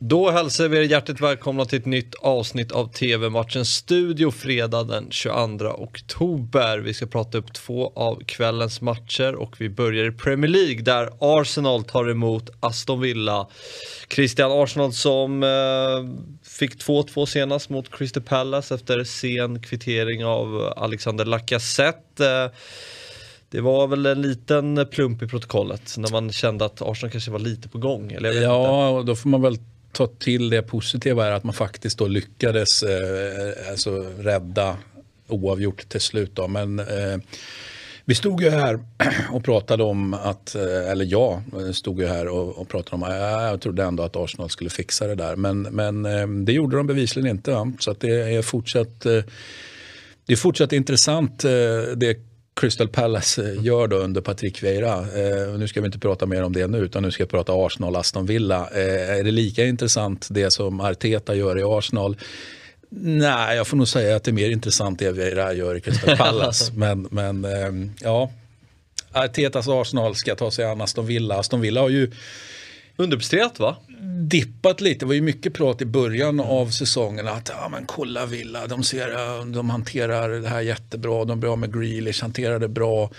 Då hälsar vi er hjärtligt välkomna till ett nytt avsnitt av TV-matchen Studio fredag den 22 oktober. Vi ska prata upp två av kvällens matcher och vi börjar i Premier League där Arsenal tar emot Aston Villa. Christian Arsenal som eh, fick 2-2 senast mot Crystal Palace efter sen kvittering av Alexander Lacazette. Eh, det var väl en liten plump i protokollet när man kände att Arsenal kanske var lite på gång. Eller ja, och då får man väl ta till det positiva är att man faktiskt då lyckades eh, alltså rädda oavgjort till slut. Då. Men eh, vi stod ju här och pratade om att, eh, eller jag eh, stod ju här och, och pratade om att jag trodde ändå att Arsenal skulle fixa det där. Men, men eh, det gjorde de bevisligen inte. Va? Så att det är fortsatt eh, det är fortsatt intressant eh, det Crystal Palace eh, gör då under Patrick Vieira. Eh, nu ska vi inte prata mer om det nu utan nu ska vi prata Arsenal Aston Villa. Eh, är det lika intressant det som Arteta gör i Arsenal? Nej, jag får nog säga att det är mer intressant det Vieira gör i Crystal Palace. men, men eh, ja, Artetas Arsenal ska ta sig an Aston Villa. Aston Villa har ju Underpresterat va? Dippat lite. Det var ju mycket prat i början av säsongen att ja, men kolla Villa, de, ser, de hanterar det här jättebra. De är bra med Grealish, hanterar det bra.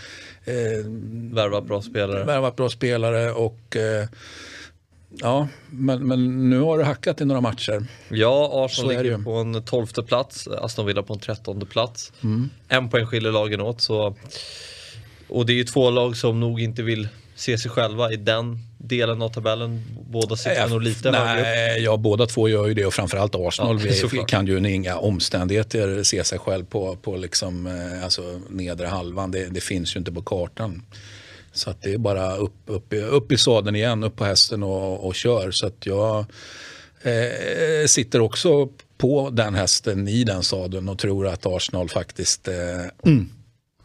Eh, värvat bra spelare. Värvat bra spelare och eh, Ja, men, men nu har det hackat i några matcher. Ja, Arsenal ligger på en tolfte plats, Aston Villa på en trettonde plats. Mm. En poäng skiljer lagen åt. Så, och det är ju två lag som nog inte vill se sig själva i den delen av tabellen? Båda sitter nog lite högre upp. Ja, båda två gör ju det och framförallt Arsenal ja, kan ju under inga omständigheter se sig själv på, på liksom, eh, alltså, nedre halvan. Det, det finns ju inte på kartan. Så det är bara upp, upp, upp i sadeln igen, upp på hästen och, och kör. Så att jag eh, sitter också på den hästen i den sadeln och tror att Arsenal faktiskt eh, mm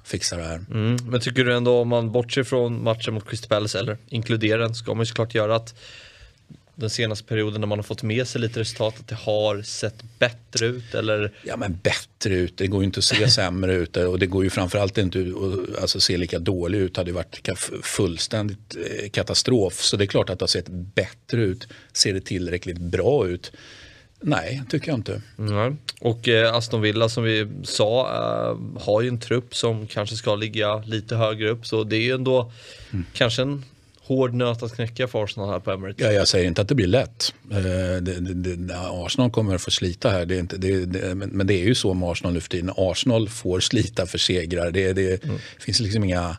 fixa det här. Mm. Men tycker du ändå om man bortser från matchen mot Crystal Palace eller inkluderar den ska man ju såklart göra att den senaste perioden när man har fått med sig lite resultat att det har sett bättre ut eller? Ja men bättre ut, det går ju inte att se sämre ut och det går ju framförallt inte att alltså, se lika dålig ut. Det hade varit fullständigt eh, katastrof. Så det är klart att det har sett bättre ut. Ser det tillräckligt bra ut? Nej, tycker jag inte. Mm. Och eh, Aston Villa som vi sa eh, har ju en trupp som kanske ska ligga lite högre upp så det är ju ändå mm. kanske en hård nöt att knäcka för Arsenal här på Emirates. Ja, jag säger inte att det blir lätt. Eh, det, det, det, Arsenal kommer att få slita här, det är inte, men, men, det är ju så med Arsenal nu för tiden. Arsenal får slita för segrar. Det, mm. finns liksom inga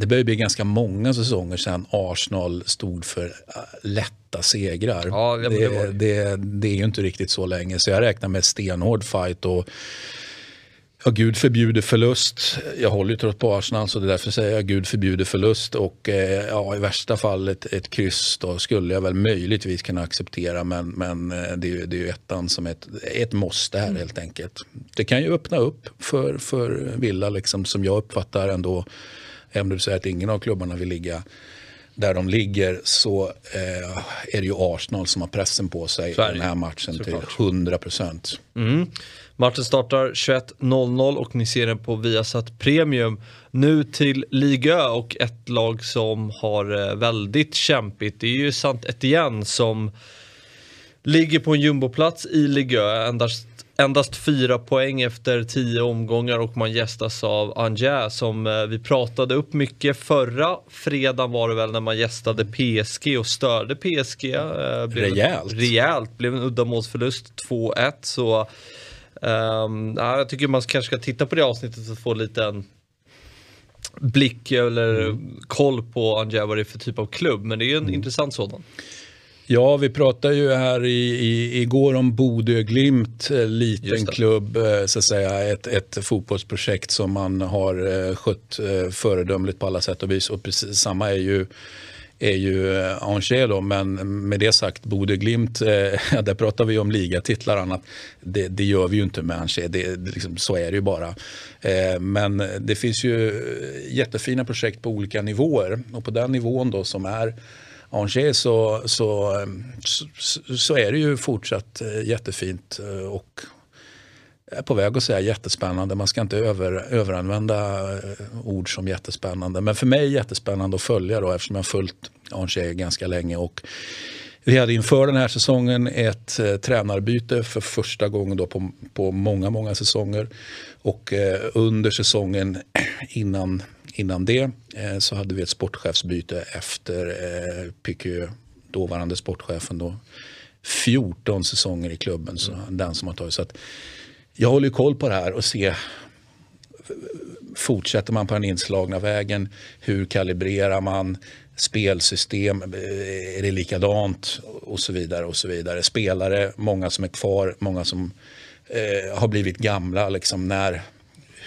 det börjar bli ganska många säsonger sedan Arsenal stod för äh, lätta segrar. Ja, det, det, det, det, är ju inte riktigt så länge, så jag räknar med stenhård fight. Och, Ja, Gud förbjuder förlust. Jag håller ju trott på Arsenal så det är därför säger jag Gud förbjuder förlust och eh, ja, i värsta fall ett, ett kryss då skulle jag väl möjligtvis kunna acceptera men, men eh, det, är, det är ju ettan som ett, ett måste här mm. helt enkelt. Det kan ju öppna upp för, för Villa liksom, som jag uppfattar ändå Även om du säger att ingen av klubbarna vill ligga där de ligger så eh, är det ju Arsenal som har pressen på sig i den här matchen Såklart. till 100 procent. Mm. Matchen startar 21.00 och ni ser den på Viasat Premium. Nu till Liga och ett lag som har eh, väldigt kämpigt. Det är ju Sant Etienne som ligger på en jumboplats i Liga. Endast endast fyra poäng efter tio omgångar och man gästas av Anja som eh, vi pratade upp mycket förra fredagen var det väl när man gästade PSG och störde PSG. Eh, blev rejält. Rejält, blev en uddamålsförlust 2-1 så um, ja, jag tycker man kanske ska titta på det avsnittet och få lite en blick eller mm. koll på Anja vad det är för typ av klubb men det är ju en mm. intressant sådan. Ja, vi pratade ju här i, i, igår om Bodö Glimt, eh, liten klubb, eh, så att säga, ett, ett fotbollsprojekt som man har eh, skött föredömligt på alla sätt och vis. Och precis samma är ju är ju Angers då, men med det sagt, Bodö Glimt, eh, där pratar vi om ligatitlar och annat. Det, det gör vi ju inte med Angers, det, det liksom, så är det ju bara. Eh, men det finns ju jättefina projekt på olika nivåer och på den nivån då som är Angers så, så, ehm, så, så, är det ju fortsatt eh, jättefint eh, och är på väg att säga jättespännande. Man ska inte över, överanvända eh, ord som jättespännande. Men för mig är jättespännande att följa då eftersom jag har följt Angers ganska länge. Och Vi hade inför den här säsongen ett eh, tränarbyte för första gången då på, på många, många säsonger. Och eh, under säsongen innan, innan det eh, så hade vi ett sportchefsbyte efter eh, Piqueux, dåvarande sportchefen då. 14 säsonger i klubben, så mm. den som har tagit. Så att jag håller koll på det här och ser fortsätter man på den inslagna vägen? Hur kalibrerar man? Spelsystem, är det likadant? Och så vidare. och så vidare. Spelare, många som är kvar, många som eh, har blivit gamla. Liksom när,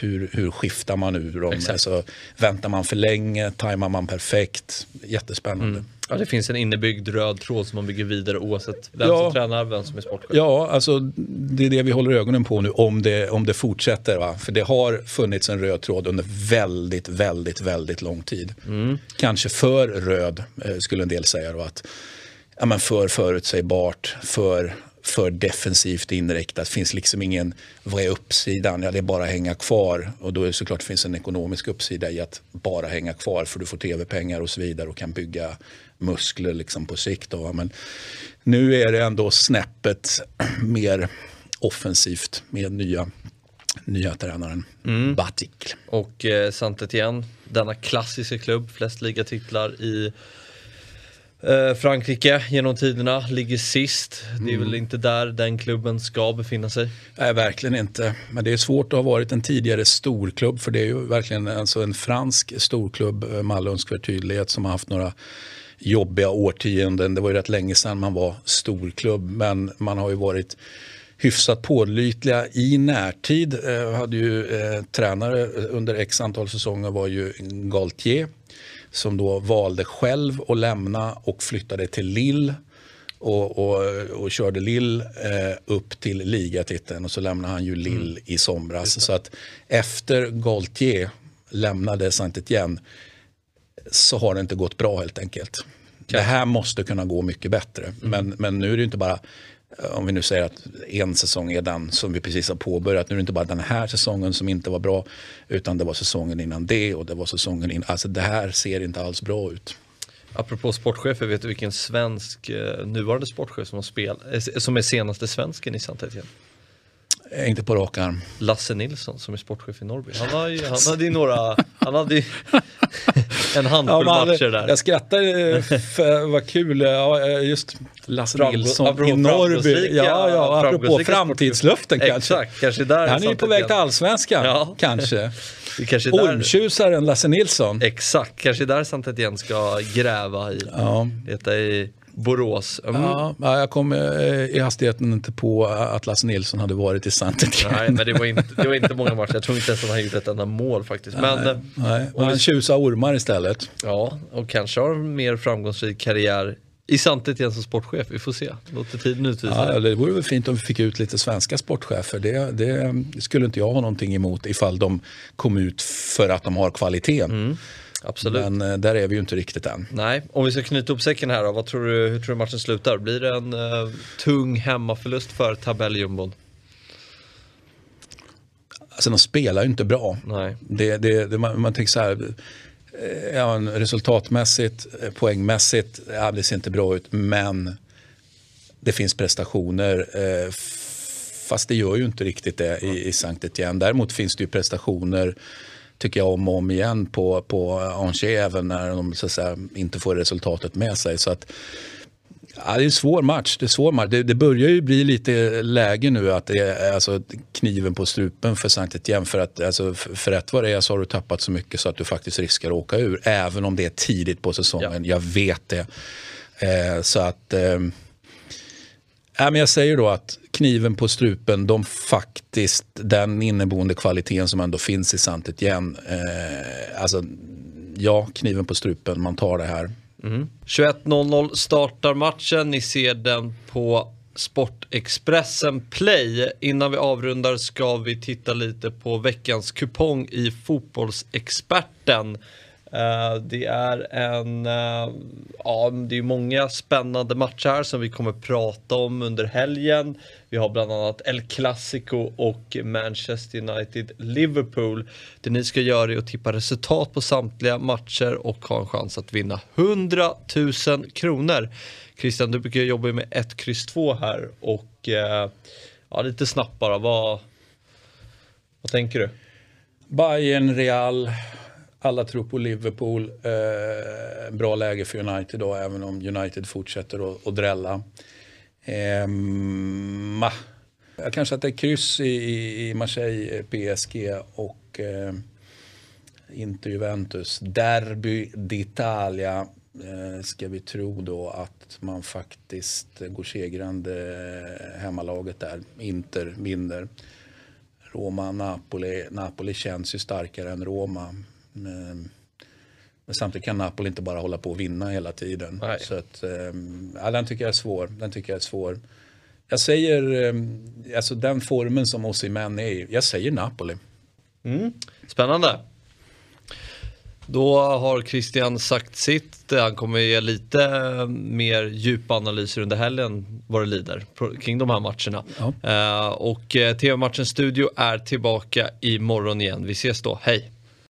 hur, hur skiftar man ur dem? Alltså, väntar man för länge? Tajmar man perfekt? Jättespännande. Mm. Ja, det finns en innebyggd röd tråd som man bygger vidare oavsett vem ja, som tränar, vem som är sportchef. Ja, alltså det är det vi håller ögonen på nu om det, om det fortsätter. Va? För det har funnits en röd tråd under väldigt, väldigt, väldigt lång tid. Mm. Kanske för röd eh, skulle en del säga då att ja, men för förutsägbart, för för defensivt inriktat. Det finns liksom ingen, vad är uppsidan? Ja, det är bara att hänga kvar. Och då är det såklart finns en ekonomisk uppsida i att bara hänga kvar för du får tv-pengar och så vidare och kan bygga muskler liksom på sikt. Då. Men nu är det ändå snäppet mer offensivt med nya, nya tränaren mm. Batik. Och eh, Santet igen, denna klassiska klubb, flest ligatitlar i Eh, Frankrike genom tiderna ligger sist. Det är mm. väl inte där den klubben ska befinna sig? Nej, verkligen inte. Men det är svårt att ha varit en tidigare storklubb för det är ju verkligen alltså en fransk storklubb eh, med all önskvärd tydlighet som har haft några jobbiga årtionden. Det var ju rätt länge sedan man var storklubb men man har ju varit hyfsat pålitliga i närtid. Eh, hade ju eh, tränare under x antal säsonger var ju Galtier som då valde själv att lämna och flyttade till Lille och, och, och körde Lille eh, upp till ligatiteln och så lämnade han ju Lille mm. i somras. Så att efter Gaultier lämnade Saint-Étienne så har det inte gått bra helt enkelt. Okay. Det här måste kunna gå mycket bättre. Mm. Men, men nu är det inte bara Eh, om vi nu säger att en säsong är den som vi precis har påbörjat. Nu är det inte bara den här säsongen som inte var bra utan det var säsongen innan det och det var säsongen innan. Alltså det här ser inte alls bra ut. Apropå sportchefer, vet du vilken svensk eh, nuvarande sportchef som, har spel, eh, som är senaste svensken i Santetien? Inte på rak arm. Lasse Nilsson som är sportchef i Norrby. Han, har ju, han hade ju några, han hade ju en handfull ja, matcher där. Jag skrattar, för, vad kul, ja, just Lasse Framgå, Nilsson i Norrby. Ja, ja, apropå framtidslöften kanske. Exakt, kanske där Han är ju på väg till allsvenskan, ja. kanske. Ormtjusaren Lasse Nilsson. Exakt, kanske där Santetien ska gräva i. Ja. Leta i Borås. Mm. Ja, jag kom eh, i hastigheten inte på att Lasse Nilsson hade varit i Santet. Nej, men det var, inte, det var inte många matcher. Jag tror inte ens att han gjort ett enda mål faktiskt. Men, nej, nej. han tjusar ormar istället. Ja, och kanske har en mer framgångsrik karriär i Santet igen som sportchef. Vi får se. Låter tiden utvisa. Ja, det vore väl fint om vi fick ut lite svenska sportchefer. Det, det, skulle inte jag ha någonting emot ifall de kom ut för att de har kvaliteten. Mm. Absolut. Men eh, där är vi ju inte riktigt än. Nej, om vi ska knyta upp säcken här då, vad tror du, hur tror du matchen slutar? Blir det en uh, tung hemmaförlust för tabelljumbon? Alltså de spelar ju inte bra. Nej. Det, det, det man, man, tänker så här, eh, ja, resultatmässigt, poängmässigt, ja, det ser inte bra ut. Men det finns prestationer. Eh, fast det gör ju inte riktigt det i, i Sankt Etienne. Däremot finns det ju prestationer tycker jag om och om igen på, på Angers även när de säga, inte får resultatet med sig. Så att, ja, det är en svår match. Det, är svår match. Det, det, börjar ju bli lite läge nu att det är alltså, kniven på strupen för Sankt Etienne. För, att, alltså, för rätt vad det är så har du tappat så mycket så att du faktiskt riskerar att åka ur. Även om det är tidigt på säsongen. Ja. Jag vet det. Eh, så att... Eh, men jag säger då att kniven på strupen, de faktiskt, den inneboende kvaliteten som ändå finns i Santet igen. Eh, alltså, ja, kniven på strupen, man tar det här. Mm. 21.00 startar matchen, ni ser den på Sportexpressen Play. Innan vi avrundar ska vi titta lite på veckans kupong i Fotbollsexperten. Eh, det är en, uh, ja det är många spännande matcher här som vi kommer prata om under helgen. Vi har bland annat El Clasico och Manchester United Liverpool. Det ni ska göra är att tippa resultat på samtliga matcher och ha en chans att vinna 100 000 kronor. Christian, du brukar jobba med 1, kryss 2 här och uh, ja, lite snabbt bara, vad, vad tänker du? Bayern, Real, alla tror på Liverpool. Eh, bra läge för United då, även om United fortsätter att, att drälla. Eh, ma. Jag kanske att det är kryss i, i Marseille, PSG och eh, inte Juventus. Derby d'Italia eh, ska vi tro då att man faktiskt går segrande eh, hemmalaget där. Inter vinner. Roma-Napoli. Napoli känns ju starkare än Roma. Men, men samtidigt kan Napoli inte bara hålla på och vinna hela tiden. Nej. Så att, ehm, ja, den tycker jag är svår. Den tycker jag är svår. Jag säger, ehm, alltså den formen som Osimhen är i, jag säger Napoli. Mm. Spännande. Då har Christian sagt sitt. Han kommer ge lite mer djupa analyser under helgen vad det lider kring de här matcherna. Ja. Uh, och uh, TV-matchens studio är tillbaka imorgon igen. Vi ses då. Hej!